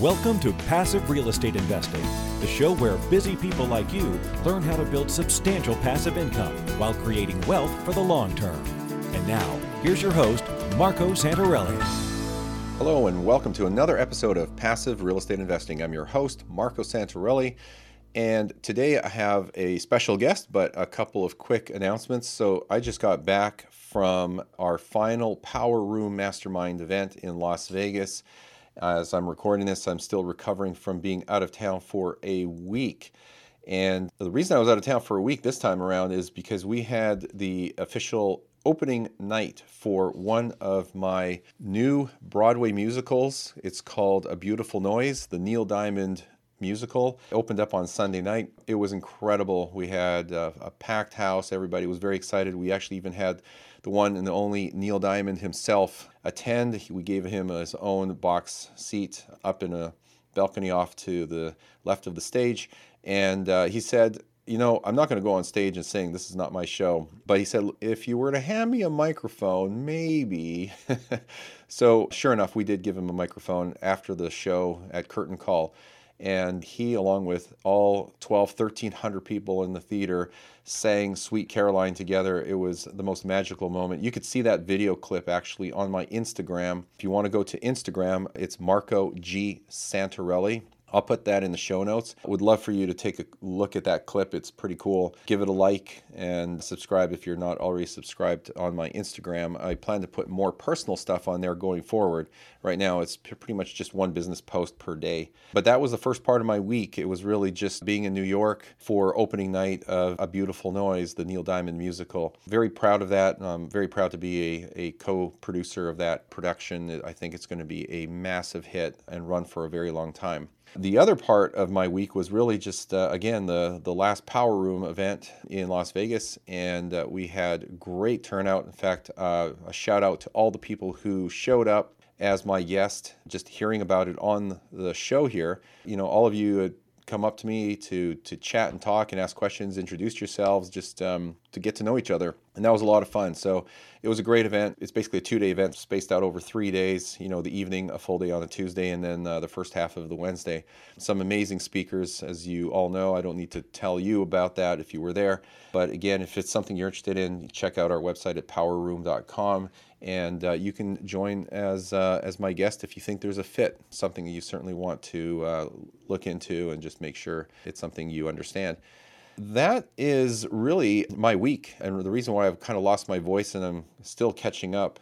Welcome to Passive Real Estate Investing, the show where busy people like you learn how to build substantial passive income while creating wealth for the long term. And now, here's your host, Marco Santarelli. Hello, and welcome to another episode of Passive Real Estate Investing. I'm your host, Marco Santarelli. And today I have a special guest, but a couple of quick announcements. So I just got back from our final Power Room Mastermind event in Las Vegas. As I'm recording this, I'm still recovering from being out of town for a week. And the reason I was out of town for a week this time around is because we had the official opening night for one of my new Broadway musicals. It's called A Beautiful Noise, the Neil Diamond musical. It opened up on Sunday night. It was incredible. We had a, a packed house. Everybody was very excited. We actually even had the one and the only Neil Diamond himself attend. We gave him his own box seat up in a balcony off to the left of the stage. And uh, he said, You know, I'm not going to go on stage and sing. This is not my show. But he said, If you were to hand me a microphone, maybe. so, sure enough, we did give him a microphone after the show at Curtain Call and he along with all 12 1300 people in the theater sang sweet caroline together. It was the most magical moment. You could see that video clip actually on my instagram. If you want to go to instagram it's marco g. Santarelli I'll put that in the show notes. Would love for you to take a look at that clip. It's pretty cool. Give it a like and subscribe if you're not already subscribed on my Instagram. I plan to put more personal stuff on there going forward. Right now, it's pretty much just one business post per day. But that was the first part of my week. It was really just being in New York for opening night of A Beautiful Noise, the Neil Diamond musical. Very proud of that. I'm very proud to be a, a co producer of that production. I think it's going to be a massive hit and run for a very long time. The other part of my week was really just uh, again the the last Power Room event in Las Vegas, and uh, we had great turnout. In fact, uh, a shout out to all the people who showed up as my guest. Just hearing about it on the show here, you know, all of you come up to me to to chat and talk and ask questions, introduce yourselves, just um, to get to know each other, and that was a lot of fun. So it was a great event. It's basically a two-day event spaced out over three days. You know, the evening, a full day on a Tuesday, and then uh, the first half of the Wednesday. Some amazing speakers, as you all know. I don't need to tell you about that if you were there. But again, if it's something you're interested in, check out our website at powerroom.com, and uh, you can join as uh, as my guest if you think there's a fit, something that you certainly want to uh, look into, and just make sure it's something you understand. That is really my week, and the reason why I've kind of lost my voice and I'm still catching up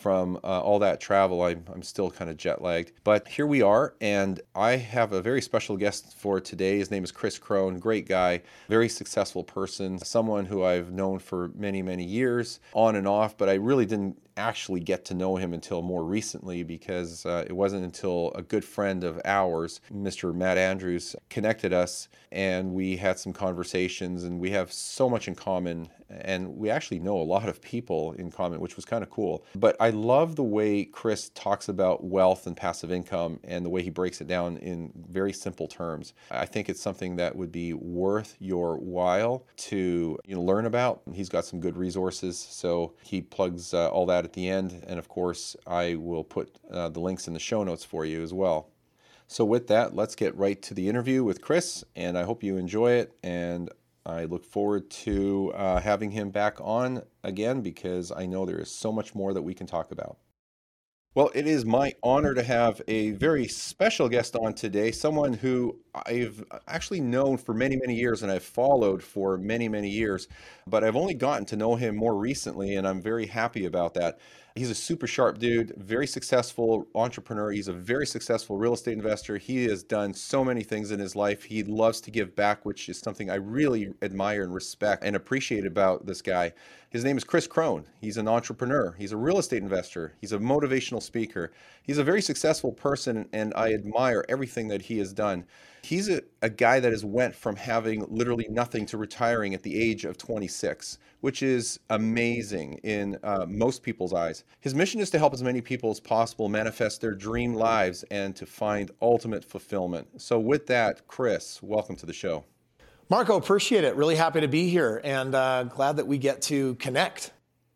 from uh, all that travel. I'm, I'm still kind of jet lagged. But here we are, and I have a very special guest for today. His name is Kris Krohn, great guy, very successful person, someone who I've known for many, many years, on and off, but I really didn't actually get to know him until more recently because uh, it wasn't until a good friend of ours, Mr. Matt Andrews, connected us and we had some conversations and we have so much in common and we actually know a lot of people in common which was kind of cool but i love the way kris talks about wealth and passive income and the way he breaks it down in very simple terms i think it's something that would be worth your while to you know, learn about he's got some good resources so he plugs uh, all that at the end and of course i will put uh, the links in the show notes for you as well so, with that, let's get right to the interview with Kris, and I hope you enjoy it. And I look forward to uh, having him back on again because I know there is so much more that we can talk about. Well, it is my honor to have a very special guest on today, someone who I've actually known for many, many years and I've followed for many, many years, but I've only gotten to know him more recently, and I'm very happy about that. He's a super sharp dude, very successful entrepreneur. He's a very successful real estate investor. He has done so many things in his life. He loves to give back, which is something I really admire and respect and appreciate about this guy. His name is Kris Krohn. He's an entrepreneur. He's a real estate investor. He's a motivational speaker. He's a very successful person, and I admire everything that he has done. He's a, a guy that has went from having literally nothing to retiring at the age of 26, which is amazing in uh, most people's eyes. His mission is to help as many people as possible manifest their dream lives and to find ultimate fulfillment. So, with that, Kris, welcome to the show. Marco, appreciate it. Really happy to be here and uh, glad that we get to connect.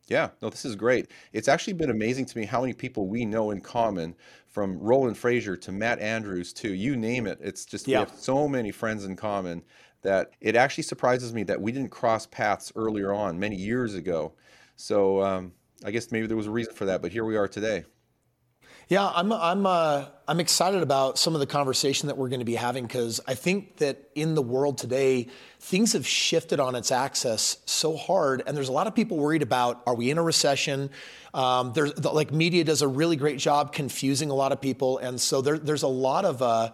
Yeah, no, this is great. It's actually been amazing to me how many people we know in common from Roland Frasier to Matt Andrews to you name it. It's just Yeah. we have so many friends in common that it actually surprises me that we didn't cross paths earlier on many years ago. So um, I guess maybe there was a reason for that, but here we are today. Yeah, I'm I'm uh, I'm excited about some of the conversation that we're going to be having because I think that in the world today, things have shifted on its axis so hard, and there's a lot of people worried about: Are we in a recession? Um, there's the, like media does a really great job confusing a lot of people, and so there, there's a lot of uh,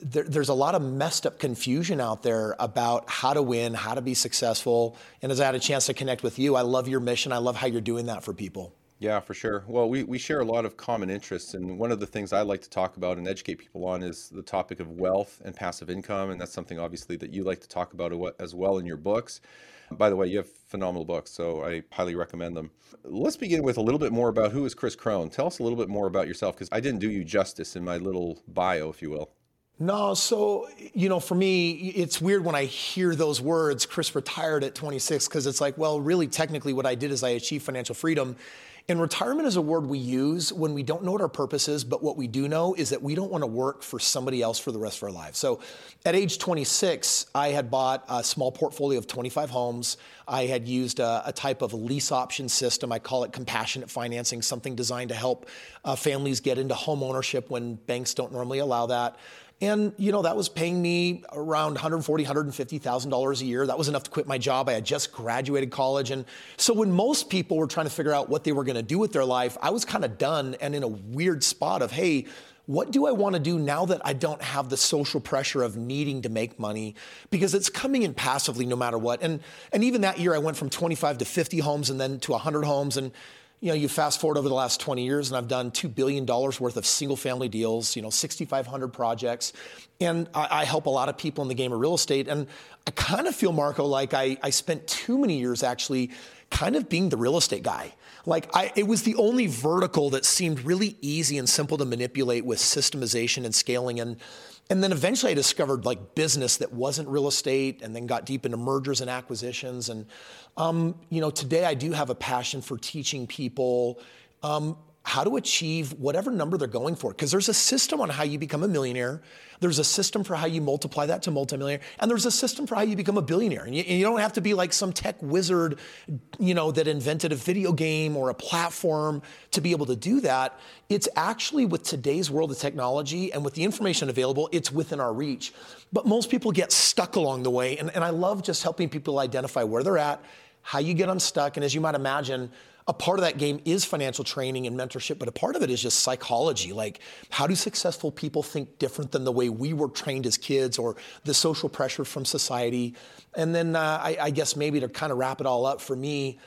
there, there's a lot of messed up confusion out there about how to win, how to be successful. And as I had a chance to connect with you, I love your mission. I love how you're doing that for people. Yeah, for sure. Well, we, we share a lot of common interests, and one of the things I like to talk about and educate people on is the topic of wealth and passive income, and that's something obviously that you like to talk about as well in your books. By the way, you have phenomenal books, so I highly recommend them. Let's begin with a little bit more about who is Kris Krohn. Tell us a little bit more about yourself, because I didn't do you justice in my little bio, if you will. No, so you know, for me, it's weird when I hear those words. Kris retired at 26 because it's like, well, really, technically, what I did is I achieved financial freedom. And retirement is a word we use when we don't know what our purpose is, but what we do know is that we don't want to work for somebody else for the rest of our lives. So at age 26, I had bought a small portfolio of 25 homes. I had used a, a type of lease option system. I call it compassionate financing, something designed to help uh, families get into home ownership when banks don't normally allow that. And you know that was paying me around 140, 150 thousand dollars a year. That was enough to quit my job. I had just graduated college, and so when most people were trying to figure out what they were going to do with their life, I was kind of done and in a weird spot of hey. What do I want to do now that I don't have the social pressure of needing to make money? Because it's coming in passively no matter what. And, and even that year, I went from 25 to 50 homes and then to 100 homes. And you know, you fast forward over the last 20 years, and I've done $2 billion worth of single family deals, you know, 6,500 projects. And I, I, help a lot of people in the game of real estate. And I kind of feel, Marco, like I, I spent too many years actually kind of being the real estate guy. Like I, it was the only vertical that seemed really easy and simple to manipulate with systemization and scaling. And, and then eventually I discovered like business that wasn't real estate and then got deep into mergers and acquisitions. And, um, you know, today I do have a passion for teaching people um, how to achieve whatever number they're going for. Because there's a system on how you become a millionaire. There's a system for how you multiply that to multimillionaire. And there's a system for how you become a billionaire. And you, and you, don't have to be like some tech wizard, you know, that invented a video game or a platform to be able to do that. It's actually with today's world of technology and with the information available, it's within our reach. But most people get stuck along the way. And, and I love just helping people identify where they're at, how you get unstuck. And as you might imagine, a part of that game is financial training and mentorship, but a part of it is just psychology. Like, how do successful people think different than the way we were trained as kids or the social pressure from society? And then uh, I, I guess maybe to kind of wrap it all up for me,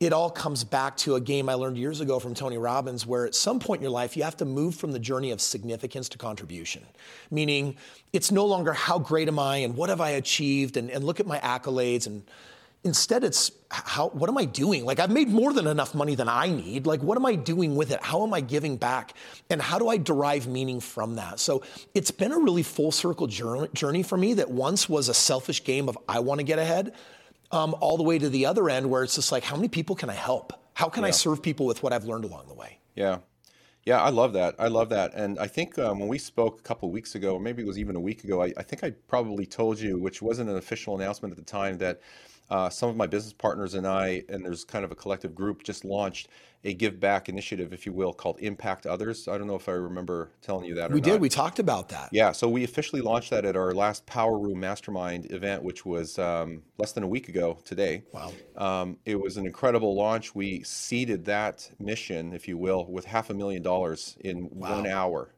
it all comes back to a game I learned years ago from Tony Robbins, where at some point in your life, you have to move from the journey of significance to contribution. Meaning, it's no longer how great am I and what have I achieved and, and look at my accolades and Instead, it's how, what am I doing? Like, I've made more than enough money than I need. Like, what am I doing with it? How am I giving back? And how do I derive meaning from that? So, it's been a really full circle journey for me that once was a selfish game of I want to get ahead, um, all the way to the other end where it's just like, how many people can I help? How can yeah. I serve people with what I've learned along the way? Yeah. Yeah, I love that. I love that. And I think um, when we spoke a couple weeks ago, or maybe it was even a week ago, I, I think I probably told you, which wasn't an official announcement at the time, that uh, some of my business partners and I, and there's kind of a collective group, just launched a give back initiative, if you will, called Impact Others. I don't know if I remember telling you that. we did. Not. We talked about that. Yeah. So we officially launched that at our last Power Room Mastermind event, which was um, less than a week ago today. Wow. Um, it was an incredible launch. We seeded that mission, if you will, with half a million dollars in wow. one hour.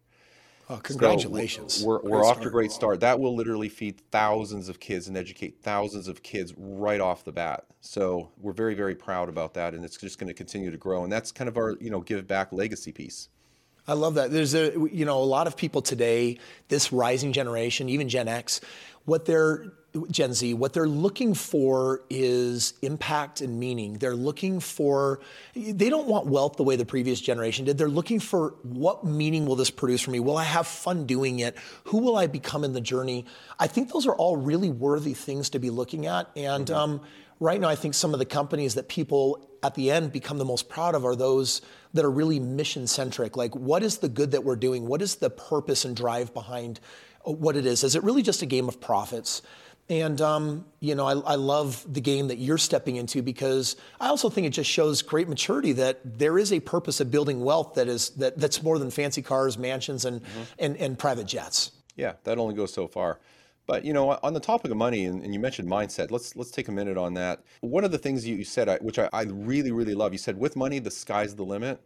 Oh, congratulations. So we're, we're off to a great start. That will literally feed thousands of kids and educate thousands of kids right off the bat. So we're very, very proud about that. And it's just going to continue to grow. And that's kind of our, you know, give back legacy piece. I love that. There's a, you know, a lot of people today, this rising generation, even Gen X, what they're Gen Z, what they're looking for is impact and meaning. They're looking for, they don't want wealth the way the previous generation did. They're looking for what meaning will this produce for me? Will I have fun doing it? Who will I become in the journey? I think those are all really worthy things to be looking at. And mm-hmm. um, right now, I think some of the companies that people at the end become the most proud of are those that are really mission centric. Like, what is the good that we're doing? What is the purpose and drive behind what it is? Is it really just a game of profits? And um, you know, I, I, love the game that you're stepping into because I also think it just shows great maturity that there is a purpose of building wealth that is that, that's more than fancy cars, mansions, and, mm-hmm. and and private jets. Yeah, that only goes so far. But you know, on the topic of money, and, and, you mentioned mindset. Let's let's take a minute on that. One of the things you said, which I, I really really love, you said with money the sky's the limit,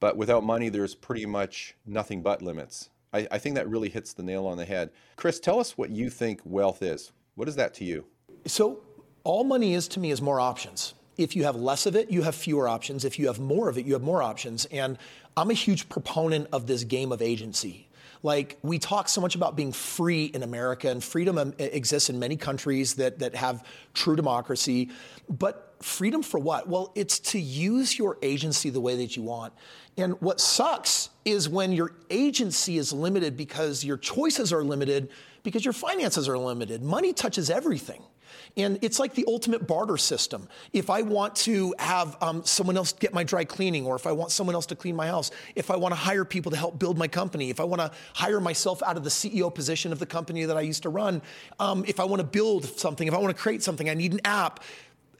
but without money there's pretty much nothing but limits. I, I think that really hits the nail on the head. Kris, tell us what you think wealth is. What is that to you? So all money is to me is more options. If you have less of it, you have fewer options. If you have more of it, you have more options. And I'm a huge proponent of this game of agency. Like we talk so much about being free in America, and freedom um, exists in many countries that that have true democracy. But freedom for what? Well, it's to use your agency the way that you want. And what sucks is when your agency is limited because your choices are limited because your finances are limited. Money touches everything. And it's like the ultimate barter system. If I want to have um, someone else get my dry cleaning, or if I want someone else to clean my house, if I want to hire people to help build my company, if I want to hire myself out of the CEO position of the company that I used to run, um, if I want to build something, if I want to create something, I need an app.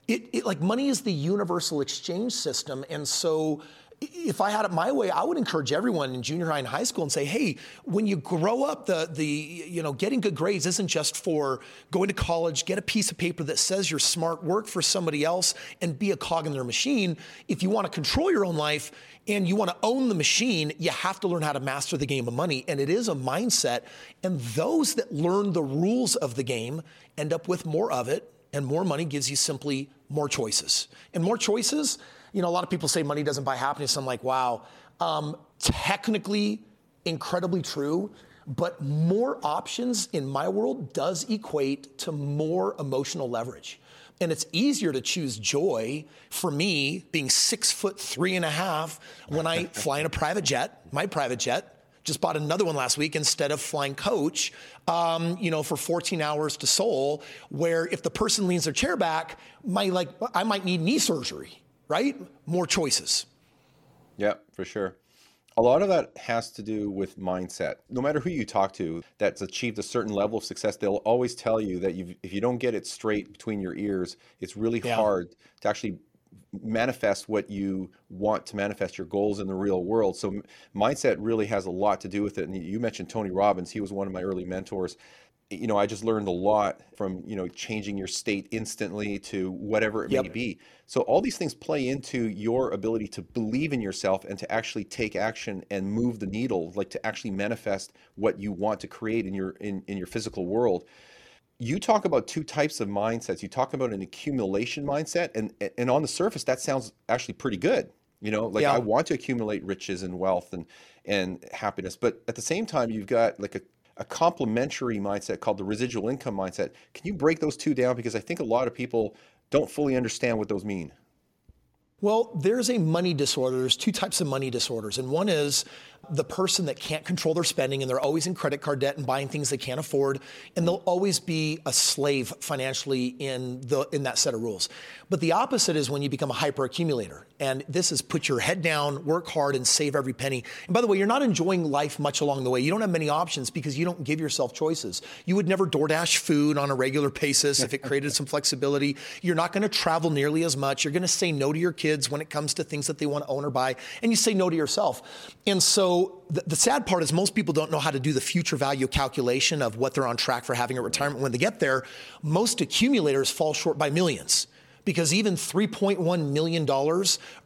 It, it, like money is the universal exchange system. And so if I had it my way, I would encourage everyone in junior high and high school and say, hey, when you grow up, the the you know getting good grades isn't just for going to college, get a piece of paper that says you're smart, work for somebody else, and be a cog in their machine. If you want to control your own life and you want to own the machine, you have to learn how to master the game of money, and it is a mindset. And those that learn the rules of the game end up with more of it, and more money gives you simply more choices, and more choices you know, a lot of people say money doesn't buy happiness. I'm like, wow. Um, technically, incredibly true, but more options in my world does equate to more emotional leverage. And it's easier to choose joy for me being six foot three and a half when I fly in a private jet, my private jet. Just bought another one last week instead of flying coach, um, you know, for 14 hours to Seoul, where if the person leans their chair back, my like I might need knee surgery right? More choices. Yeah, for sure. A lot of that has to do with mindset. No matter who you talk to that's achieved a certain level of success, they'll always tell you that you, if you don't get it straight between your ears, it's really yeah. hard to actually manifest what you want to manifest your goals in the real world. So mindset really has a lot to do with it. And you mentioned Tony Robbins, he was one of my early mentors you know, I just learned a lot from, you know, changing your state instantly to whatever it yep. may be. So all these things play into your ability to believe in yourself and to actually take action and move the needle, like to actually manifest what you want to create in your in, in your physical world. You talk about two types of mindsets. You talk about an accumulation mindset and and on the surface that sounds actually pretty good. You know, like yeah. I want to accumulate riches and wealth and and happiness, but at the same time you've got like a a complementary mindset called the residual income mindset. Can you break those two down? Because I think a lot of people don't fully understand what those mean. Well, there's a money disorder. There's two types of money disorders. And one is the person that can't control their spending and they're always in credit card debt and buying things they can't afford and they'll always be a slave financially in the in that set of rules. But the opposite is when you become a hyper accumulator and this is put your head down work hard and save every penny. And by the way you're not enjoying life much along the way. You don't have many options because you don't give yourself choices. You would never DoorDash food on a regular basis if it created some flexibility. You're not going to travel nearly as much. You're going to say no to your kids when it comes to things that they want to own or buy and you say no to yourself. And so the, the, sad part is most people don't know how to do the future value calculation of what they're on track for having at retirement when they get there. Most accumulators fall short by millions because even $3.1 million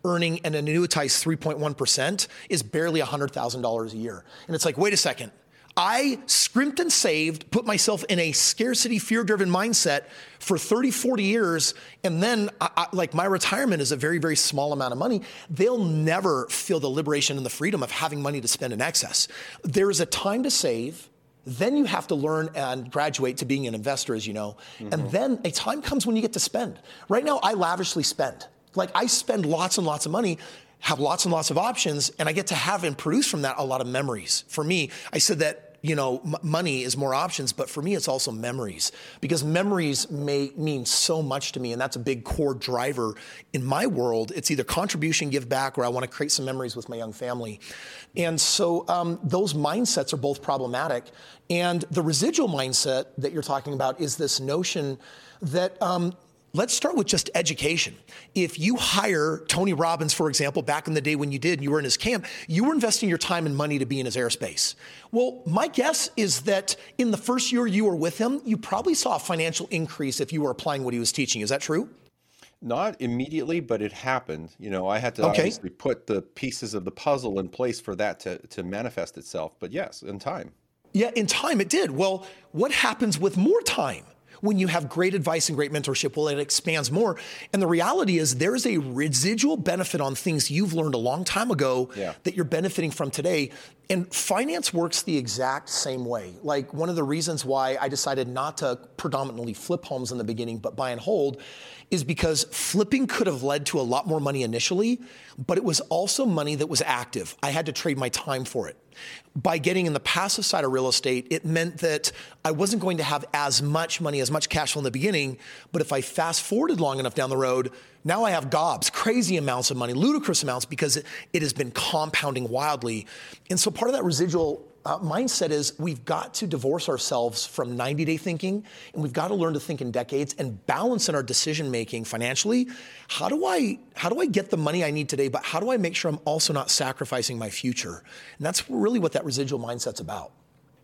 earning an annuitized 3.1% is barely $100,000 a year. And it's like, wait a second. I scrimped and saved, put myself in a scarcity, fear driven mindset for 30, 40 years. And then, I, I, like, my retirement is a very, very small amount of money. They'll never feel the liberation and the freedom of having money to spend in excess. There is a time to save. Then you have to learn and graduate to being an investor, as you know. Mm-hmm. And then a time comes when you get to spend. Right now, I lavishly spend. Like, I spend lots and lots of money have lots and lots of options, and I get to have and produce from that a lot of memories. For me, I said that you know, m- money is more options, but for me, it's also memories because memories may mean so much to me. And that's a big core driver in my world. It's either contribution, give back, or I want to create some memories with my young family. And so um, those mindsets are both problematic. And the residual mindset that you're talking about is this notion that um, Let's start with just education. If you hire Tony Robbins, for example, back in the day when you did, and you were in his camp, you were investing your time and money to be in his airspace. Well, my guess is that in the first year you were with him, you probably saw a financial increase if you were applying what he was teaching. Is that true? Not immediately, but it happened. You know, I had to okay. obviously put the pieces of the puzzle in place for that to, to manifest itself. But yes, in time. Yeah, in time it did. Well, what happens with more time? When you have great advice and great mentorship, well, it expands more. And the reality is there is a residual benefit on things you've learned a long time ago yeah. that you're benefiting from today. And finance works the exact same way. Like one of the reasons why I decided not to predominantly flip homes in the beginning, but buy and hold, is because flipping could have led to a lot more money initially, but it was also money that was active. I had to trade my time for it. By getting in the passive side of real estate, it meant that I wasn't going to have as much money, as much cash flow in the beginning, but if I fast forwarded long enough down the road, now I have gobs, crazy amounts of money, ludicrous amounts, because it, it has been compounding wildly. And so part of that residual uh, mindset is we've got to divorce ourselves from 90 day thinking and we've got to learn to think in decades and balance in our decision making financially how do i how do i get the money i need today but how do i make sure i'm also not sacrificing my future and that's really what that residual mindset's about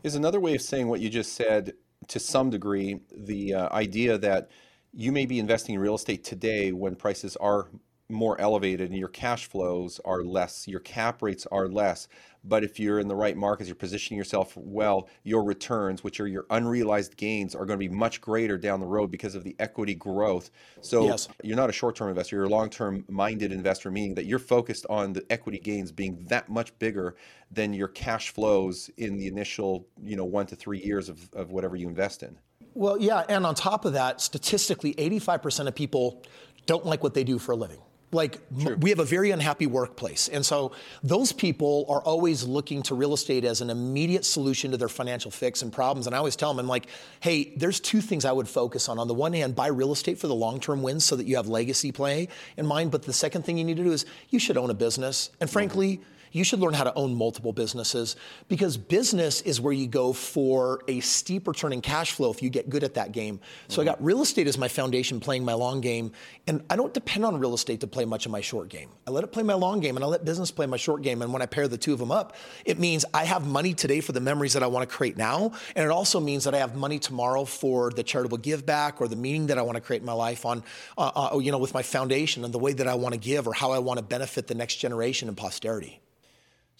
is another way of saying what you just said to some degree the uh, idea that you may be investing in real estate today when prices are more elevated and your cash flows are less, your cap rates are less. But if you're in the right markets, you're positioning yourself well, your returns, which are your unrealized gains, are going to be much greater down the road because of the equity growth. So yes. you're not a short term investor, you're a long term minded investor, meaning that you're focused on the equity gains being that much bigger than your cash flows in the initial, you know, one to three years of, of whatever you invest in. Well, yeah. And on top of that, statistically, 85% of people don't like what they do for a living. Like True. we have a very unhappy workplace. And so those people are always looking to real estate as an immediate solution to their financial fix and problems. And I always tell them, I'm like, hey, there's two things I would focus on. On the one hand, buy real estate for the long-term wins so that you have legacy play in mind. But the second thing you need to do is you should own a business. And frankly, mm-hmm you should learn how to own multiple businesses because business is where you go for a steep returning cash flow if you get good at that game. So mm-hmm. I got real estate as my foundation playing my long game. And I don't depend on real estate to play much of my short game. I let it play my long game and I let business play my short game. And when I pair the two of them up, it means I have money today for the memories that I want to create now. And it also means that I have money tomorrow for the charitable give back or the meaning that I want to create in my life on, uh, uh, you know, with my foundation and the way that I want to give or how I want to benefit the next generation and posterity.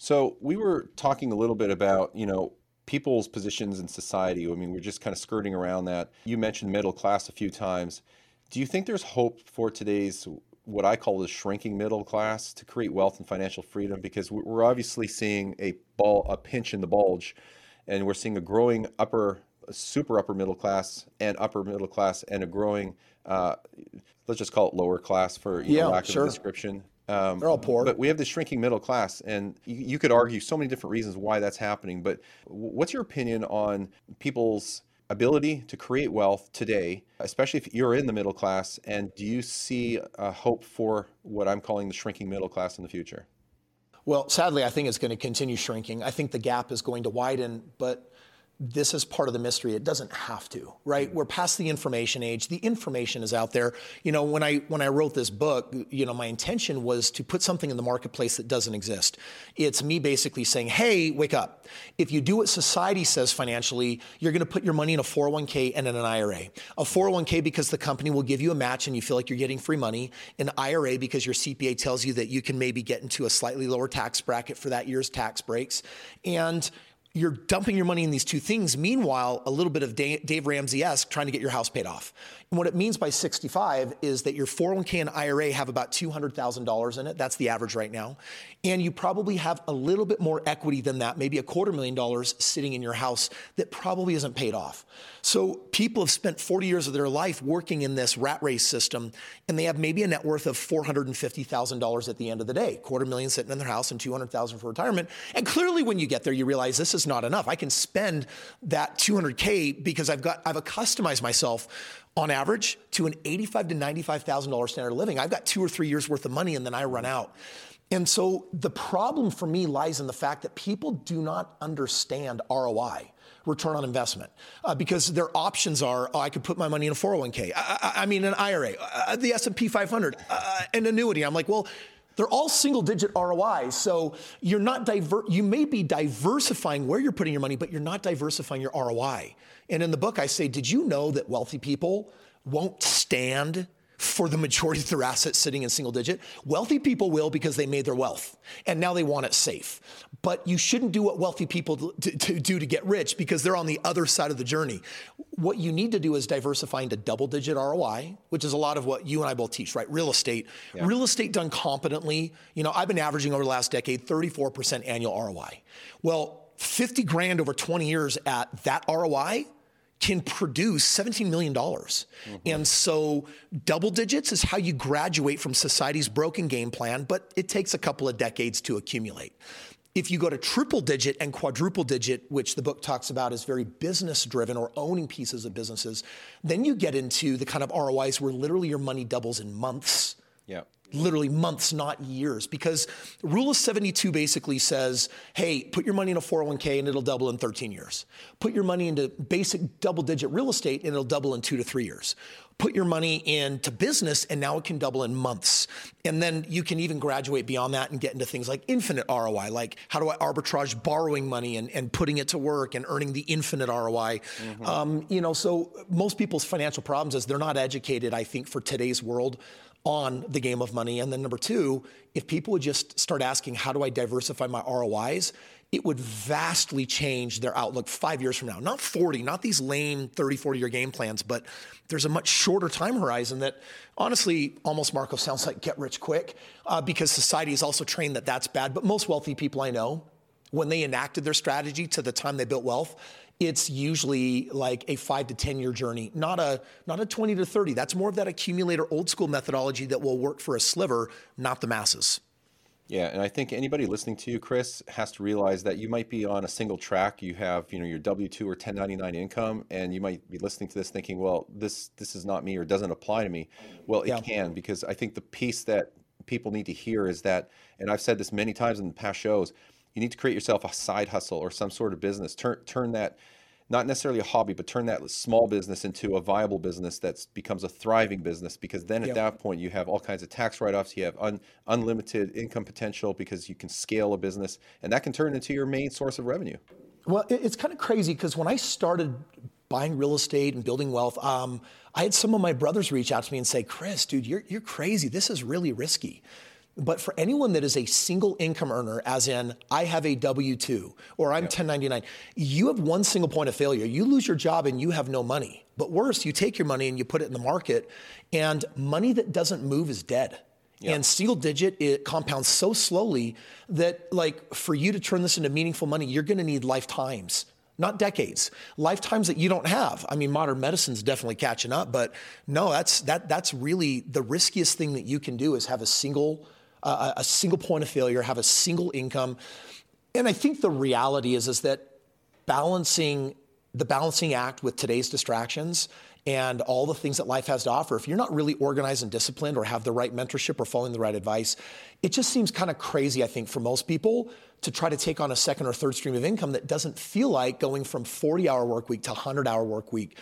So we were talking a little bit about, you know, people's positions in society. I mean, we're just kind of skirting around that. You mentioned middle class a few times. Do you think there's hope for today's what I call the shrinking middle class to create wealth and financial freedom? Because we're obviously seeing a ball, a pinch in the bulge, and we're seeing a growing upper, super upper middle class and upper middle class, and a growing, uh, let's just call it lower class for you yeah, know, lack sure. of description. Um, They're all poor. But we have the shrinking middle class, and you, you could argue so many different reasons why that's happening. But what's your opinion on people's ability to create wealth today, especially if you're in the middle class? And do you see a hope for what I'm calling the shrinking middle class in the future? Well, sadly, I think it's going to continue shrinking. I think the gap is going to widen, but this is part of the mystery. It doesn't have to, right? Mm. We're past the information age. The information is out there. You know, when I when I wrote this book, you know, my intention was to put something in the marketplace that doesn't exist. It's me basically saying, "Hey, wake up. If you do what society says financially, you're going to put your money in a 401k and in an IRA. A 401k because the company will give you a match and you feel like you're getting free money. An IRA because your CPA tells you that you can maybe get into a slightly lower tax bracket for that year's tax breaks. And you're dumping your money in these two things. Meanwhile, a little bit of Dave Ramsey esque trying to get your house paid off. And what it means by 65 is that your 401k and IRA have about $200,000 in it. That's the average right now. And you probably have a little bit more equity than that, maybe a quarter million dollars sitting in your house that probably isn't paid off. So people have spent 40 years of their life working in this rat race system, and they have maybe a net worth of $450,000 at the end of the day, quarter million sitting in their house and 200,000 for retirement. And clearly when you get there, you realize this is not enough. I can spend that 200K because I've got, I've customized myself on average to an 85 to $95,000 standard of living. I've got two or three years worth of money and then I run out. And so the problem for me lies in the fact that people do not understand ROI return on investment uh, because their options are oh, I could put my money in a 401k I, I, I mean an IRA uh, the S&P 500 uh, an annuity I'm like well they're all single digit ROIs so you're not diver- you may be diversifying where you're putting your money but you're not diversifying your ROI and in the book I say did you know that wealthy people won't stand for the majority of their assets sitting in single digit. Wealthy people will because they made their wealth and now they want it safe. But you shouldn't do what wealthy people to, to do to get rich because they're on the other side of the journey. What you need to do is diversify into double digit ROI, which is a lot of what you and I both teach, right? Real estate. Yeah. Real estate done competently. You know, I've been averaging over the last decade 34% annual ROI. Well, 50 grand over 20 years at that ROI can produce $17 million. Mm-hmm. And so double digits is how you graduate from society's broken game plan, but it takes a couple of decades to accumulate. If you go to triple digit and quadruple digit, which the book talks about as very business driven or owning pieces of businesses, then you get into the kind of ROIs where literally your money doubles in months. Yeah literally months, not years. Because rule of 72 basically says, hey, put your money in a 401k and it'll double in 13 years. Put your money into basic double digit real estate and it'll double in two to three years. Put your money into business and now it can double in months. And then you can even graduate beyond that and get into things like infinite ROI, like how do I arbitrage borrowing money and, and putting it to work and earning the infinite ROI. Mm-hmm. Um, you know, so most people's financial problems is they're not educated, I think, for today's world on the game of money. And then number two, if people would just start asking, how do I diversify my ROIs? It would vastly change their outlook five years from now. Not 40, not these lame 30, 40 year game plans, but there's a much shorter time horizon that honestly, almost Marco sounds like get rich quick uh, because society is also trained that that's bad. But most wealthy people I know, when they enacted their strategy to the time they built wealth, it's usually like a five to 10 year journey, not a, not a 20 to 30. That's more of that accumulator old school methodology that will work for a sliver, not the masses. Yeah, and I think anybody listening to you, Kris, has to realize that you might be on a single track. You have, you know, your W two or 1099 income, and you might be listening to this thinking, well, this this is not me or doesn't apply to me. Well, it yeah. can because I think the piece that people need to hear is that, and I've said this many times in the past shows, you need to create yourself a side hustle or some sort of business. Turn turn that not necessarily a hobby, but turn that small business into a viable business that becomes a thriving business. Because then at yep. that point, you have all kinds of tax write-offs. You have un, unlimited income potential because you can scale a business, and that can turn into your main source of revenue. Well, it's kind of crazy because when I started buying real estate and building wealth, um, I had some of my brothers reach out to me and say, "Kris, dude, you're you're crazy. This is really risky." But for anyone that is a single income earner, as in I have a W 2 or I'm 1099, you have one single point of failure. You lose your job and you have no money. But worse, you take your money and you put it in the market, and money that doesn't move is dead. And single digit, it compounds so slowly that, like, for you to turn this into meaningful money, you're going to need lifetimes not decades lifetimes that you don't have i mean modern medicine's definitely catching up but no that's that that's really the riskiest thing that you can do is have a single uh, a single point of failure, have a single income. And I think the reality is, is that balancing the balancing act with today's distractions and all the things that life has to offer, if you're not really organized and disciplined or have the right mentorship or following the right advice, it just seems kind of crazy, I think, for most people to try to take on a second or third stream of income that doesn't feel like going from 40 hour work week to 100 hour work week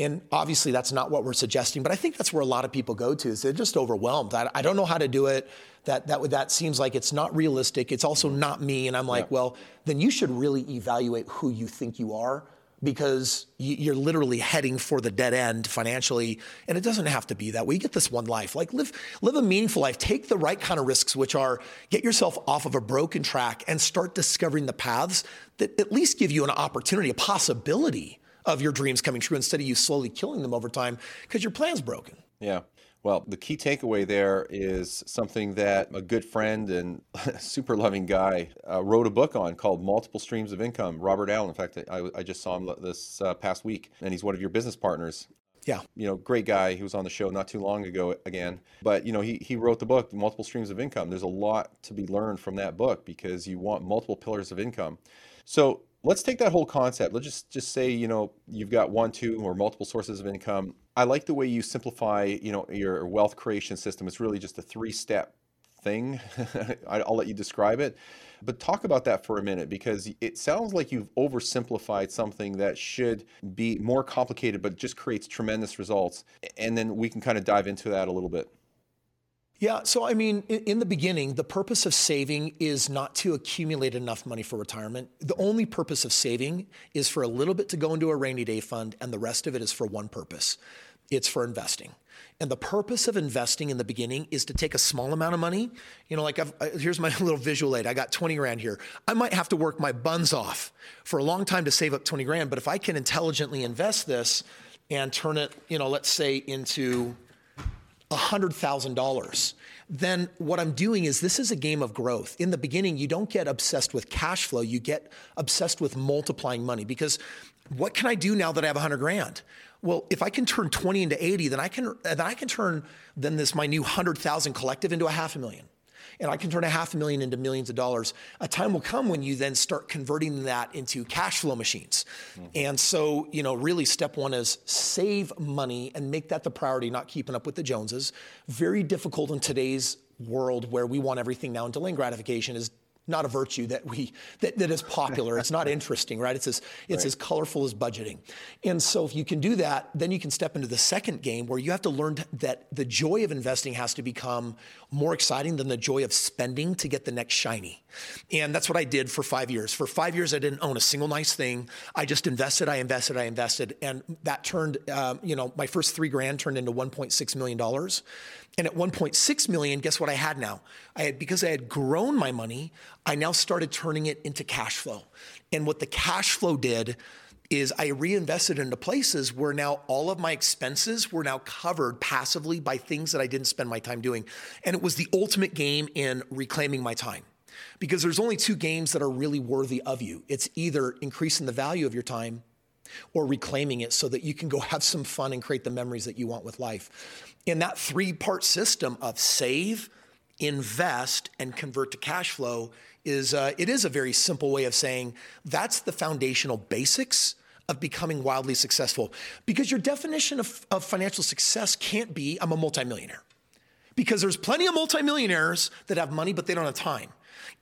and obviously, that's not what we're suggesting, but I think that's where a lot of people go to is they're just overwhelmed. I, I don't know how to do it. That, that, that seems like it's not realistic. It's also mm-hmm. not me. And I'm like, yeah. well, then you should really evaluate who you think you are because you're literally heading for the dead end financially and it doesn't have to be that way you get this one life like live live a meaningful life take the right kind of risks which are get yourself off of a broken track and start discovering the paths that at least give you an opportunity a possibility of your dreams coming true instead of you slowly killing them over time because your plan's broken. Yeah. Well, the key takeaway there is something that a good friend and super loving guy uh, wrote a book on called Multiple Streams of Income. Robert Allen. In fact, I, I just saw him this uh, past week, and he's one of your business partners. Yeah. You know, great guy. He was on the show not too long ago again. But, you know, he, he wrote the book, Multiple Streams of Income. There's a lot to be learned from that book because you want multiple pillars of income. So let's take that whole concept. Let's just just say you know you've got one, two, or multiple sources of income. I like the way you simplify you know your wealth creation system. It's really just a three step thing. I'll let you describe it. But talk about that for a minute because it sounds like you've oversimplified something that should be more complicated, but just creates tremendous results. And then we can kind of dive into that a little bit. Yeah, so I mean, in the beginning, the purpose of saving is not to accumulate enough money for retirement. The only purpose of saving is for a little bit to go into a rainy day fund, and the rest of it is for one purpose it's for investing. And the purpose of investing in the beginning is to take a small amount of money. You know, like I've, here's my little visual aid. I got 20 grand here. I might have to work my buns off for a long time to save up 20 grand, but if I can intelligently invest this and turn it, you know, let's say into $100,000, then what I'm doing is this is a game of growth. In the beginning, you don't get obsessed with cash flow, you get obsessed with multiplying money because what can I do now that I have 100 grand? Well, if I can turn 20 into 80, then I can then I can turn then this my new 100,000 collective into a half a million and I can turn a half a million into millions of dollars. A time will come when you then start converting that into cash flow machines. Mm-hmm. And so, you know, really step one is save money and make that the priority, not keeping up with the Joneses. Very difficult in today's world where we want everything now and delaying gratification is not a virtue that we that, that is popular. it's not interesting, right? It's as it's right. as colorful as budgeting. And so if you can do that, then you can step into the second game where you have to learn that the joy of investing has to become more exciting than the joy of spending to get the next shiny. And that's what I did for five years. For five years, I didn't own a single nice thing. I just invested, I invested, I invested, and that turned, um, you know, my first three grand turned into 1.6 million dollars. And at 1.6 million, guess what I had now? I had because I had grown my money, I now started turning it into cash flow. And what the cash flow did is I reinvested into places where now all of my expenses were now covered passively by things that I didn't spend my time doing. And it was the ultimate game in reclaiming my time. Because there's only two games that are really worthy of you. It's either increasing the value of your time or reclaiming it so that you can go have some fun and create the memories that you want with life. In that three part system of save, invest, and convert to cash flow is uh, it is a very simple way of saying that's the foundational basics of becoming wildly successful. Because your definition of, of financial success can't be I'm a multimillionaire. Because there's plenty of multimillionaires that have money, but they don't have time.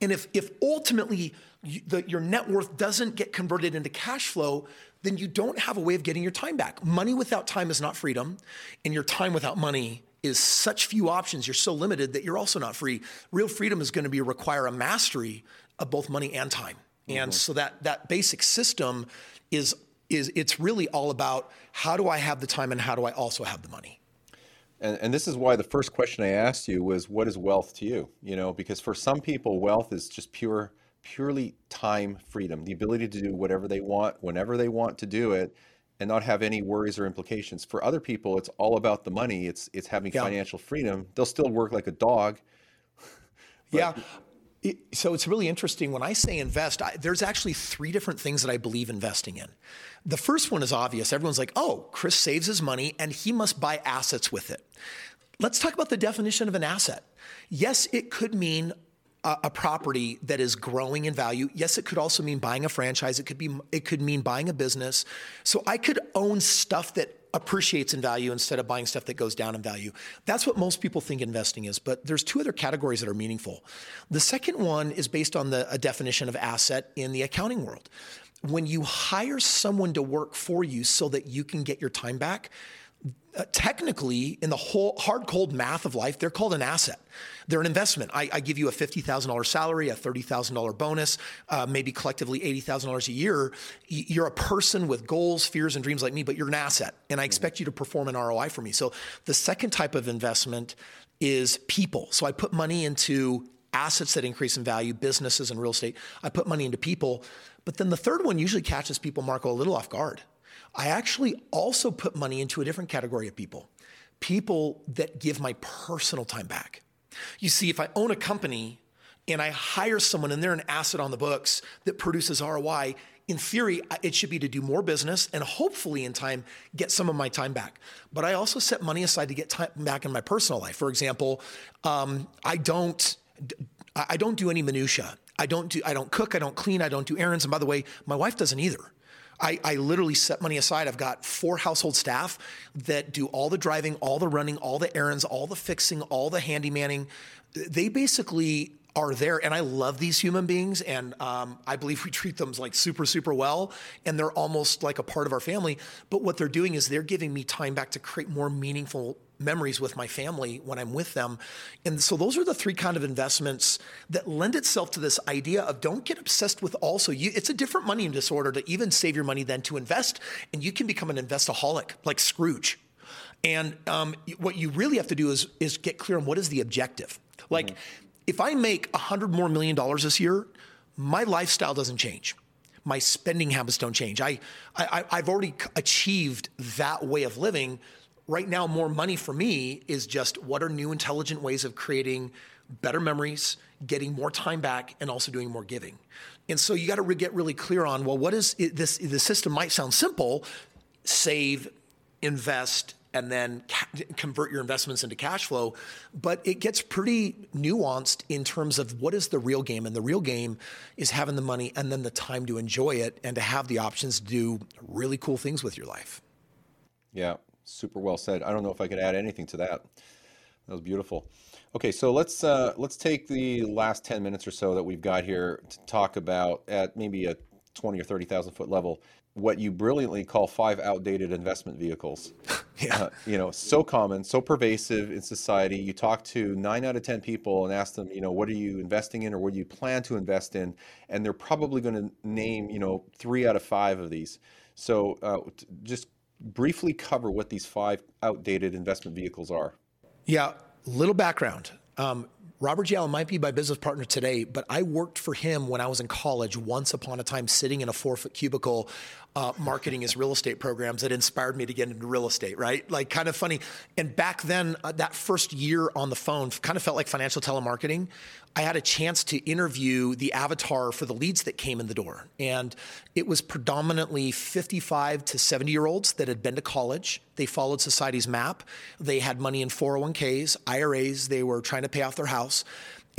And if, if ultimately you, the, your net worth doesn't get converted into cash flow, then you don't have a way of getting your time back. Money without time is not freedom, and your time without money is such few options. You're so limited that you're also not free. Real freedom is going to be require a mastery of both money and time. Mm-hmm. And so that that basic system is is it's really all about how do I have the time and how do I also have the money. And, and this is why the first question I asked you was, what is wealth to you? You know, because for some people, wealth is just pure, purely time freedom, the ability to do whatever they want, whenever they want to do it, and not have any worries or implications. For other people, it's all about the money. It's it's having yeah. financial freedom. They'll still work like a dog. yeah, so it's really interesting when I say invest, I, there's actually three different things that I believe investing in. The first one is obvious. Everyone's like, oh, Kris saves his money and he must buy assets with it. Let's talk about the definition of an asset. Yes, it could mean a, a property that is growing in value. Yes, it could also mean buying a franchise. It could be it could mean buying a business. So I could own stuff that appreciates in value instead of buying stuff that goes down in value. That's what most people think investing is, but there's two other categories that are meaningful. The second one is based on the a definition of asset in the accounting world. When you hire someone to work for you so that you can get your time back, technically, in the whole hard cold math of life, they're called an asset. They're an investment. I, I give you a $50,000 salary, a $30,000 bonus, uh, maybe collectively $80,000 a year. You're a person with goals, fears, and dreams like me, but you're an asset. And I expect you to perform an ROI for me. So the second type of investment is people. So I put money into assets that increase in value, businesses and real estate. I put money into people. But then the third one usually catches people, Marco, a little off guard. I actually also put money into a different category of people people that give my personal time back. You see, if I own a company and I hire someone and they're an asset on the books that produces ROI, in theory, it should be to do more business and hopefully in time get some of my time back. But I also set money aside to get time back in my personal life. For example, um, I don't I don't do any minutia. I don't do I don't cook, I don't clean, I don't do errands. And by the way, my wife doesn't either. I, I, literally set money aside. I've got four household staff that do all the driving, all the running, all the errands, all the fixing, all the handymanning. They basically are there, and I love these human beings, and um, I believe we treat them like super, super well, and they're almost like a part of our family. But what they're doing is they're giving me time back to create more meaningful memories with my family when I'm with them. And so those are the three kind of investments that lend itself to this idea of don't get obsessed with also you it's a different money disorder to even save your money than to invest and you can become an investaholic like Scrooge. And um, what you really have to do is is get clear on what is the objective. Like mm-hmm. if I make a hundred more million dollars this year, my lifestyle doesn't change my spending habits don't change. I, I I've already achieved that way of living right now, more money for me is just what are new intelligent ways of creating better memories, getting more time back, and also doing more giving. And so you got to re- get really clear on well, what is it, this? The system might sound simple: save, invest, and then ca- convert your investments into cash flow. But it gets pretty nuanced in terms of what is the real game. And the real game is having the money and then the time to enjoy it and to have the options to do really cool things with your life. Yeah. Super well said. I don't know if I could add anything to that. That was beautiful. Okay, so let's uh, let's take the last ten minutes or so that we've got here to talk about at maybe a twenty or thirty thousand foot level what you brilliantly call five outdated investment vehicles. yeah, uh, you know, so common, so pervasive in society. You talk to nine out of ten people and ask them, you know, what are you investing in or what do you plan to invest in, and they're probably going to name, you know, three out of five of these. So uh, just briefly cover what these five outdated investment vehicles are? Yeah, little background. Um, Robert G. Allen might be my business partner today, but I worked for him when I was in college once upon a time, sitting in a four foot cubicle, uh, marketing his real estate programs that inspired me to get into real estate, right? Like, kind of funny. And back then, uh, that first year on the phone kind of felt like financial telemarketing. I had a chance to interview the avatar for the leads that came in the door. And it was predominantly 55 to 70 year olds that had been to college. They followed society's map. They had money in 401ks, IRAs. They were trying to pay off their house.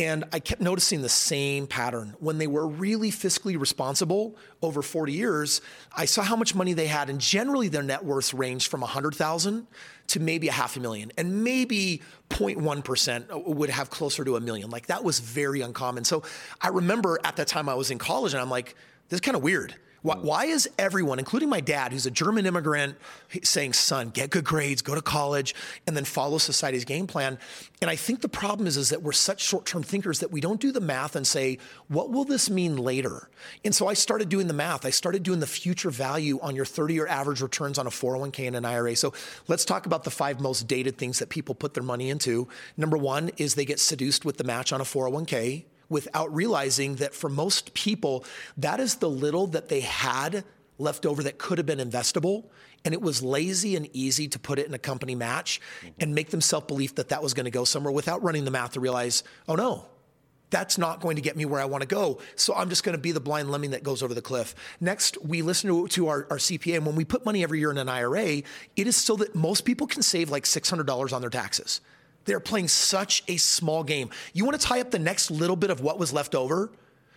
And I kept noticing the same pattern. When they were really fiscally responsible over 40 years, I saw how much money they had, and generally their net worth ranged from 100,000 to maybe a half a million, and maybe 0.1% would have closer to a million. Like that was very uncommon. So I remember at that time I was in college, and I'm like, this is kind of weird. Why, mm. why, is everyone, including my dad, who's a German immigrant, saying, son, get good grades, go to college, and then follow society's game plan? And I think the problem is, is that we're such short term thinkers that we don't do the math and say, what will this mean later? And so I started doing the math. I started doing the future value on your 30 year average returns on a 401k and an IRA. So let's talk about the five most dated things that people put their money into. Number one is they get seduced with the match on a 401k without realizing that for most people, that is the little that they had left over that could have been investable. And it was lazy and easy to put it in a company match mm-hmm. and make them self belief that that was going to go somewhere without running the math to realize, oh no, that's not going to get me where I want to go. So I'm just going to be the blind lemming that goes over the cliff. Next, we listen to, to our, our, CPA. And when we put money every year in an IRA, it is so that most people can save like $600 on their taxes. They're playing such a small game. You want to tie up the next little bit of what was left over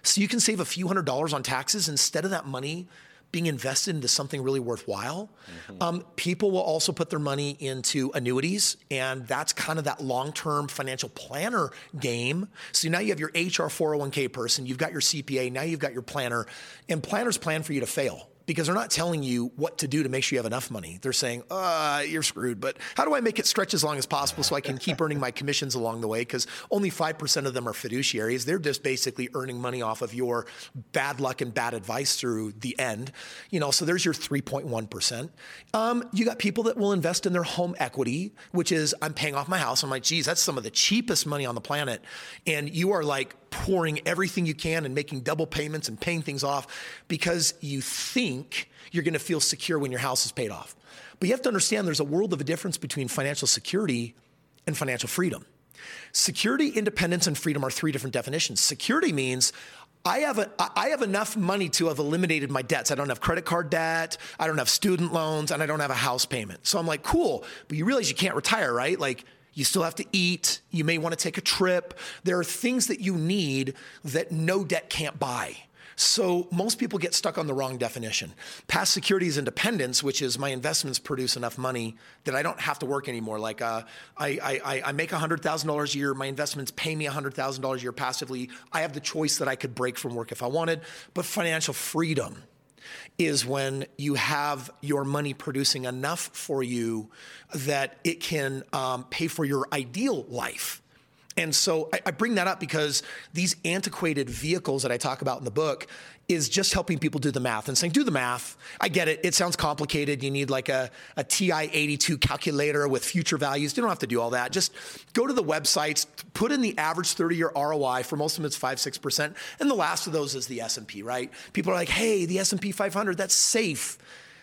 so you can save a few hundred dollars on taxes instead of that money being invested into something really worthwhile. Mm-hmm. Um, people will also put their money into annuities, and that's kind of that long term financial planner game. So now you have your HR 401k person, you've got your CPA, now you've got your planner, and planners plan for you to fail because they're not telling you what to do to make sure you have enough money. They're saying, uh, you're screwed, but how do I make it stretch as long as possible so I can keep earning my commissions along the way? Because only 5% of them are fiduciaries. They're just basically earning money off of your bad luck and bad advice through the end. You know, so there's your 3.1%. Um, you got people that will invest in their home equity, which is I'm paying off my house. I'm like, geez, that's some of the cheapest money on the planet. And you are like pouring everything you can and making double payments and paying things off because you think you're going to feel secure when your house is paid off. But you have to understand there's a world of a difference between financial security and financial freedom. Security, independence, and freedom are three different definitions. Security means I have, a, I have enough money to have eliminated my debts. I don't have credit card debt, I don't have student loans, and I don't have a house payment. So I'm like, cool, but you realize you can't retire, right? Like, You still have to eat. You may want to take a trip. There are things that you need that no debt can't buy. So most people get stuck on the wrong definition. Past security is independence, which is my investments produce enough money that I don't have to work anymore. Like uh, I, I, I make $100,000 a year, my investments pay me $100,000 a year passively. I have the choice that I could break from work if I wanted. But financial freedom is when you have your money producing enough for you that it can um, pay for your ideal life. And so I, I, bring that up because these antiquated vehicles that I talk about in the book is just helping people do the math and saying, do the math. I get it. It sounds complicated. You need like a, a TI 82 calculator with future values. You don't have to do all that. Just go to the websites, put in the average 30 year ROI. For most of them, it's 5 6%. And the last of those is the S&P, right? People are like, hey, the S&P 500, that's safe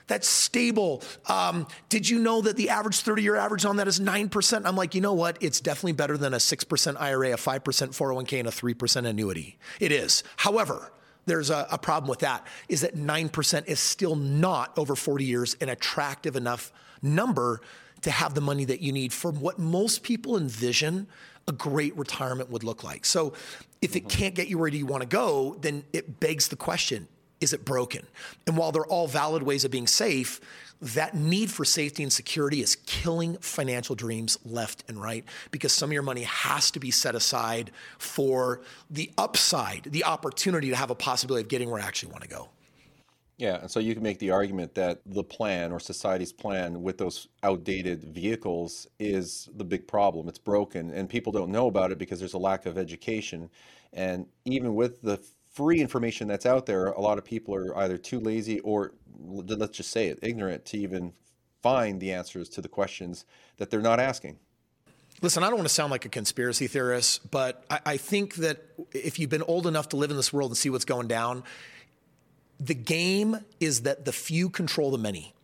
that's stable. Um, did you know that the average 30 year average on that is 9%? I'm like, you know what? It's definitely better than a 6% IRA, a 5% 401k, and a 3% annuity. It is. However, there's a, a problem with that is that 9% is still not over 40 years an attractive enough number to have the money that you need for what most people envision a great retirement would look like. So if it can't get you where do you want to go, then it begs the question is it broken? And while they're all valid ways of being safe, that need for safety and security is killing financial dreams left and right because some of your money has to be set aside for the upside, the opportunity to have a possibility of getting where I actually want to go. Yeah, and so you can make the argument that the plan or society's plan with those outdated vehicles is the big problem. It's broken, and people don't know about it because there's a lack of education. And even with the free information that's out there, a lot of people are either too lazy or let's just say it, ignorant to even find the answers to the questions that they're not asking. Listen, I don't want to sound like a conspiracy theorist, but I, I, think that if you've been old enough to live in this world and see what's going down, the game is that the few control the many.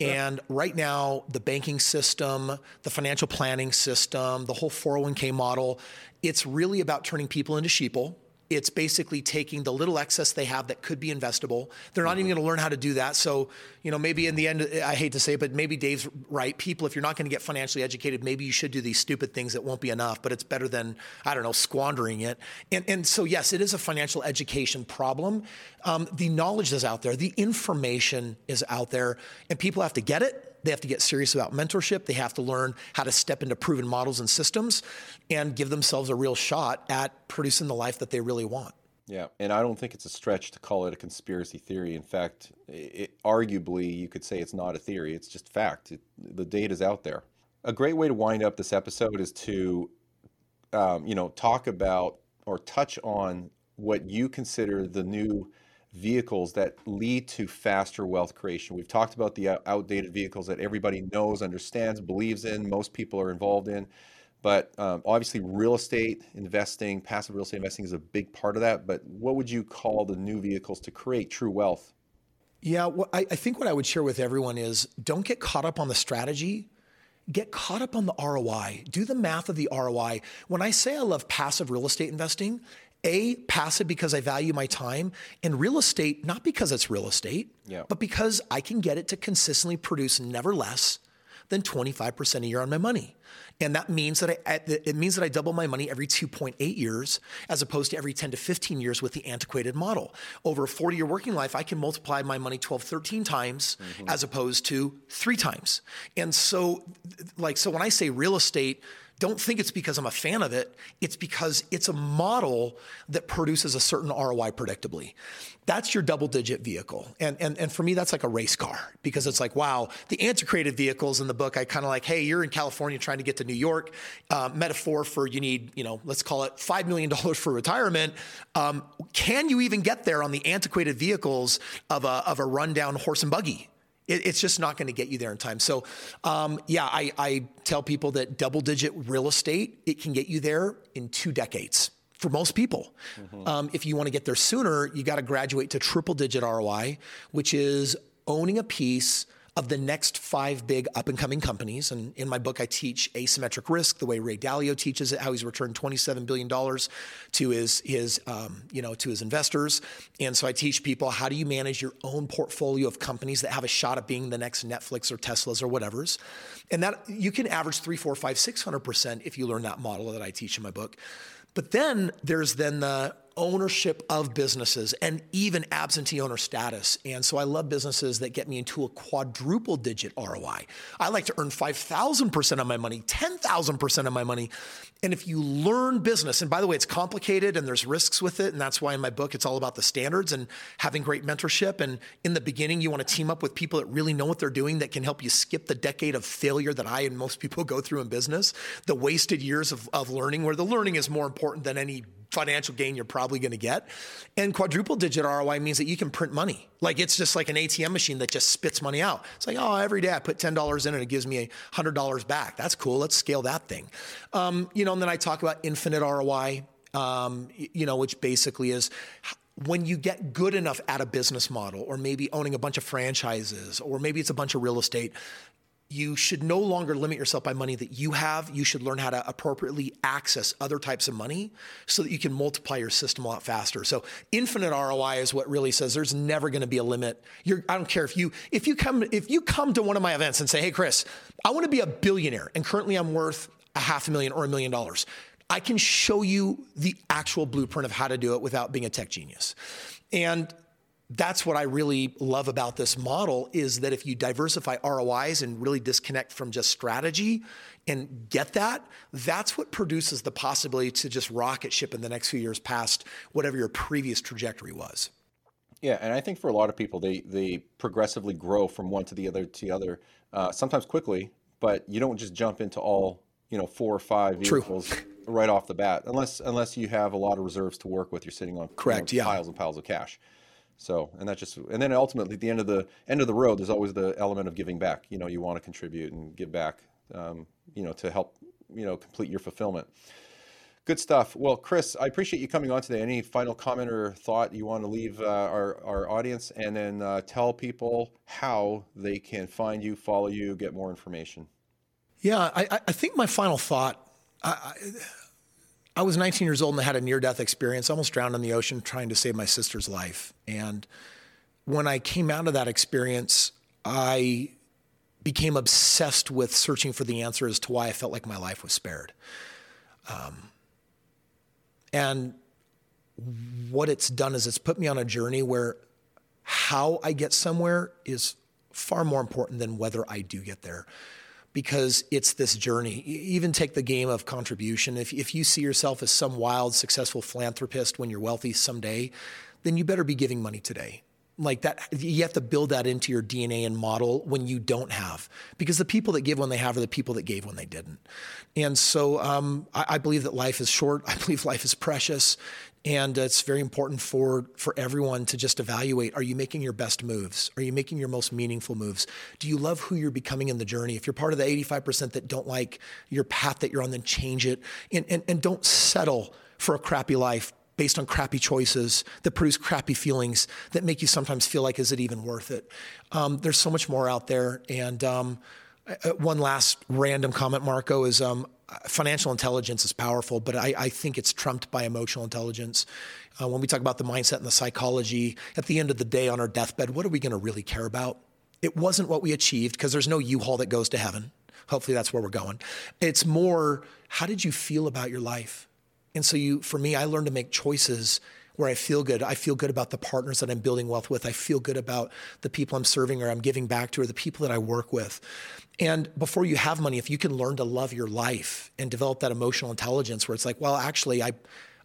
And right now, the banking system, the financial planning system, the whole 401k model, it's really about turning people into sheeple it's basically taking the little excess they have that could be investable. They're not mm-hmm. even going to learn how to do that. So, you know, maybe in the end, I hate to say it, but maybe Dave's right. People, if you're not going to get financially educated, maybe you should do these stupid things that won't be enough, but it's better than, I don't know, squandering it. And, and so, yes, it is a financial education problem. Um, the knowledge is out there, the information is out there, and people have to get it they have to get serious about mentorship. They have to learn how to step into proven models and systems and give themselves a real shot at producing the life that they really want. Yeah, and I don't think it's a stretch to call it a conspiracy theory. In fact, it, arguably, you could say it's not a theory, it's just fact. It, the data is out there. A great way to wind up this episode is to, um, you know, talk about or touch on what you consider the new vehicles that lead to faster wealth creation. We've talked about the outdated vehicles that everybody knows, understands, believes in, most people are involved in. But um, obviously, real estate investing, passive real estate investing is a big part of that. But what would you call the new vehicles to create true wealth? Yeah, well, I, I think what I would share with everyone is don't get caught up on the strategy get caught up on the ROI. Do the math of the ROI. When I say I love passive real estate investing, a, passive because I value my time, and real estate, not because it's real estate, yeah. but because I can get it to consistently produce never less than 25% a year on my money. And that means that I, it means that I double my money every 2.8 years as opposed to every 10 to 15 years with the antiquated model. Over a 40 year working life, I can multiply my money 12, 13 times mm-hmm. as opposed to three times. And so, like, so when I say real estate, don't think it's because I'm a fan of it. It's because it's a model that produces a certain ROI predictably. That's your double digit vehicle. And, and, and for me, that's like a race car because it's like, wow, the antiquated vehicles in the book, I kind of like, hey, you're in California trying to get to New York. Uh, metaphor for you need, you know, let's call it $5 million for retirement. Um, can you even get there on the antiquated vehicles of a, of a rundown horse and buggy? It, it's just not going to get you there in time. So, um, yeah, I, I tell people that double digit real estate, it can get you there in two decades for most people. Mm-hmm. Um, if you want to get there sooner, you got to graduate to triple digit ROI, which is owning a piece of the next five big up and coming companies. And in my book, I teach asymmetric risk, the way Ray Dalio teaches it, how he's returned $27 billion to his, his um, you know, to his investors. And so I teach people how do you manage your own portfolio of companies that have a shot at being the next Netflix or Teslas or whatever's. And that you can average three, four, five, six hundred percent if you learn that model that I teach in my book. But then there's then the ownership of businesses and even absentee owner status. And so I love businesses that get me into a quadruple digit ROI. I like to earn 5,000% of my money, 10,000% of my money. And if you learn business, and by the way, it's complicated and there's risks with it. And that's why in my book, it's all about the standards and having great mentorship. And in the beginning, you want to team up with people that really know what they're doing that can help you skip the decade of failure that I and most people go through in business, the wasted years of, of learning, where the learning is more important than any financial gain you're probably going to get. And quadruple digit ROI means that you can print money. Like it's just like an ATM machine that just spits money out. It's like, oh, every day I put $10 in and it gives me $100 back. That's cool. Let's scale that thing. Um, you know, and then I talk about infinite ROI, um, you know, which basically is when you get good enough at a business model, or maybe owning a bunch of franchises, or maybe it's a bunch of real estate, you should no longer limit yourself by money that you have. You should learn how to appropriately access other types of money so that you can multiply your system a lot faster. So infinite ROI is what really says there's never going to be a limit. You're, I don't care if you if you come if you come to one of my events and say, "Hey Kris, I want to be a billionaire and currently I'm worth a half a million or a million dollars." I can show you the actual blueprint of how to do it without being a tech genius. And that's what I really love about this model is that if you diversify ROIs and really disconnect from just strategy and get that, that's what produces the possibility to just rocket ship in the next few years past whatever your previous trajectory was. Yeah, and I think for a lot of people, they they progressively grow from one to the other to the other, uh, sometimes quickly, but you don't just jump into all you know four or five vehicles True. right off the bat, unless unless you have a lot of reserves to work with. You're sitting on correct, you know, yeah. piles and piles of cash. So, and that just, and then ultimately at the end of the end of the road, there's always the element of giving back. You know, you want to contribute and give back, um, you know, to help, you know, complete your fulfillment. Good stuff. Well, Kris, I appreciate you coming on today. Any final comment or thought you want to leave uh, our, our audience and then uh, tell people how they can find you, follow you, get more information? Yeah, I, I think my final thought, I, I was 19 years old and I had a near death experience, almost drowned in the ocean trying to save my sister's life. And when I came out of that experience, I became obsessed with searching for the answer as to why I felt like my life was spared. Um, and what it's done is it's put me on a journey where how I get somewhere is far more important than whether I do get there because it's this journey. Even take the game of contribution. If, if you see yourself as some wild, successful philanthropist when you're wealthy someday, then you better be giving money today. Like that, you have to build that into your DNA and model when you don't have, because the people that give when they have are the people that gave when they didn't. And so um, I, I believe that life is short. I believe life is precious. And it's very important for, for everyone to just evaluate are you making your best moves? Are you making your most meaningful moves? Do you love who you're becoming in the journey? If you're part of the 85% that don't like your path that you're on, then change it. And, and, and don't settle for a crappy life based on crappy choices that produce crappy feelings that make you sometimes feel like, is it even worth it? Um, there's so much more out there. And um, uh, one last random comment, Marco, is um, financial intelligence is powerful, but I, I think it's trumped by emotional intelligence. Uh, when we talk about the mindset and the psychology, at the end of the day on our deathbed, what are we going to really care about? It wasn't what we achieved because there's no U-Haul that goes to heaven. Hopefully that's where we're going. It's more, how did you feel about your life? And so you, for me, I learned to make choices where I feel good. I feel good about the partners that I'm building wealth with. I feel good about the people I'm serving or I'm giving back to or the people that I work with. And before you have money, if you can learn to love your life and develop that emotional intelligence where it's like, well, actually, I,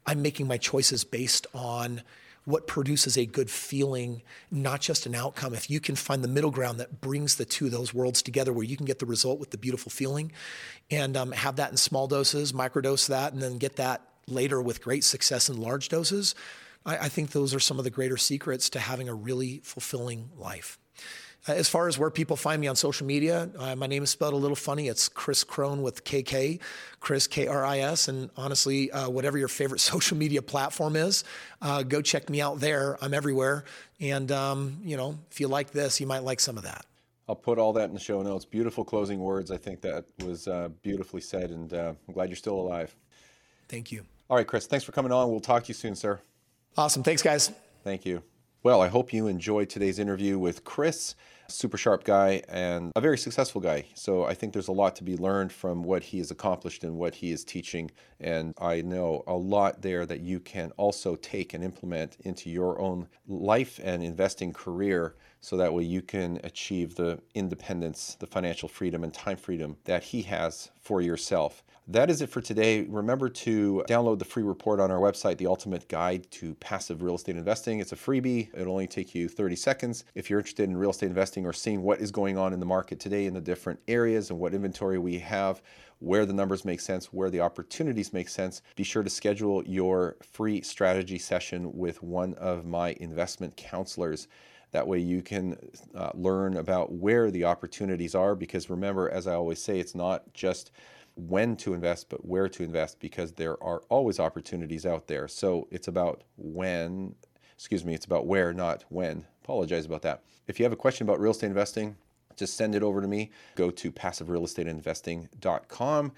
I'm making my choices based on what produces a good feeling, not just an outcome. If you can find the middle ground that brings the two of those worlds together, where you can get the result with the beautiful feeling and um, have that in small doses, microdose that, and then get that later with great success in large doses, I, I think those are some of the greater secrets to having a really fulfilling life. Uh, as far as where people find me on social media, uh, my name is spelled a little funny. It's Kris Krohn with KK, Kris K R I S. And honestly, uh, whatever your favorite social media platform is, uh, go check me out there. I'm everywhere. And, um, you know, if you like this, you might like some of that. I'll put all that in the show notes. Beautiful closing words. I think that was uh, beautifully said, and uh, I'm glad you're still alive. Thank you. All right, Kris, thanks for coming on. We'll talk to you soon, sir. Awesome. Thanks, guys. Thank you. Well, I hope you enjoyed today's interview with Kris super sharp guy and a very successful guy. So I think there's a lot to be learned from what he has accomplished and what he is teaching. And I know a lot there that you can also take and implement into your own life and investing career so that way you can achieve the independence, the financial freedom, and time freedom that he has for yourself. That is it for today. Remember to download the free report on our website, The Ultimate Guide to Passive Real Estate Investing. It's a freebie, it'll only take you 30 seconds. If you're interested in real estate investing or seeing what is going on in the market today in the different areas and what inventory we have, where the numbers make sense, where the opportunities make sense, be sure to schedule your free strategy session with one of my investment counselors. That way, you can uh, learn about where the opportunities are. Because remember, as I always say, it's not just when to invest, but where to invest because there are always opportunities out there. So it's about when, excuse me, it's about where, not when. Apologize about that. If you have a question about real estate investing, just send it over to me. Go to passiverealestateinvesting.com,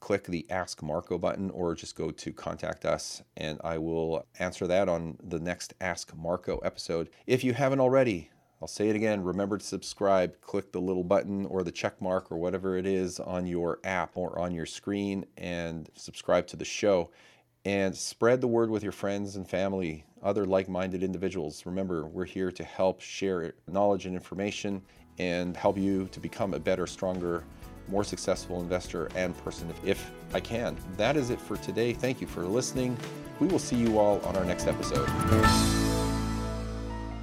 click the Ask Marco button, or just go to Contact Us, and I will answer that on the next Ask Marco episode. If you haven't already, I'll say it again remember to subscribe. Click the little button or the check mark or whatever it is on your app or on your screen and subscribe to the show. And spread the word with your friends and family, other like minded individuals. Remember, we're here to help share knowledge and information and help you to become a better, stronger, more successful investor and person if, if I can. That is it for today. Thank you for listening. We will see you all on our next episode.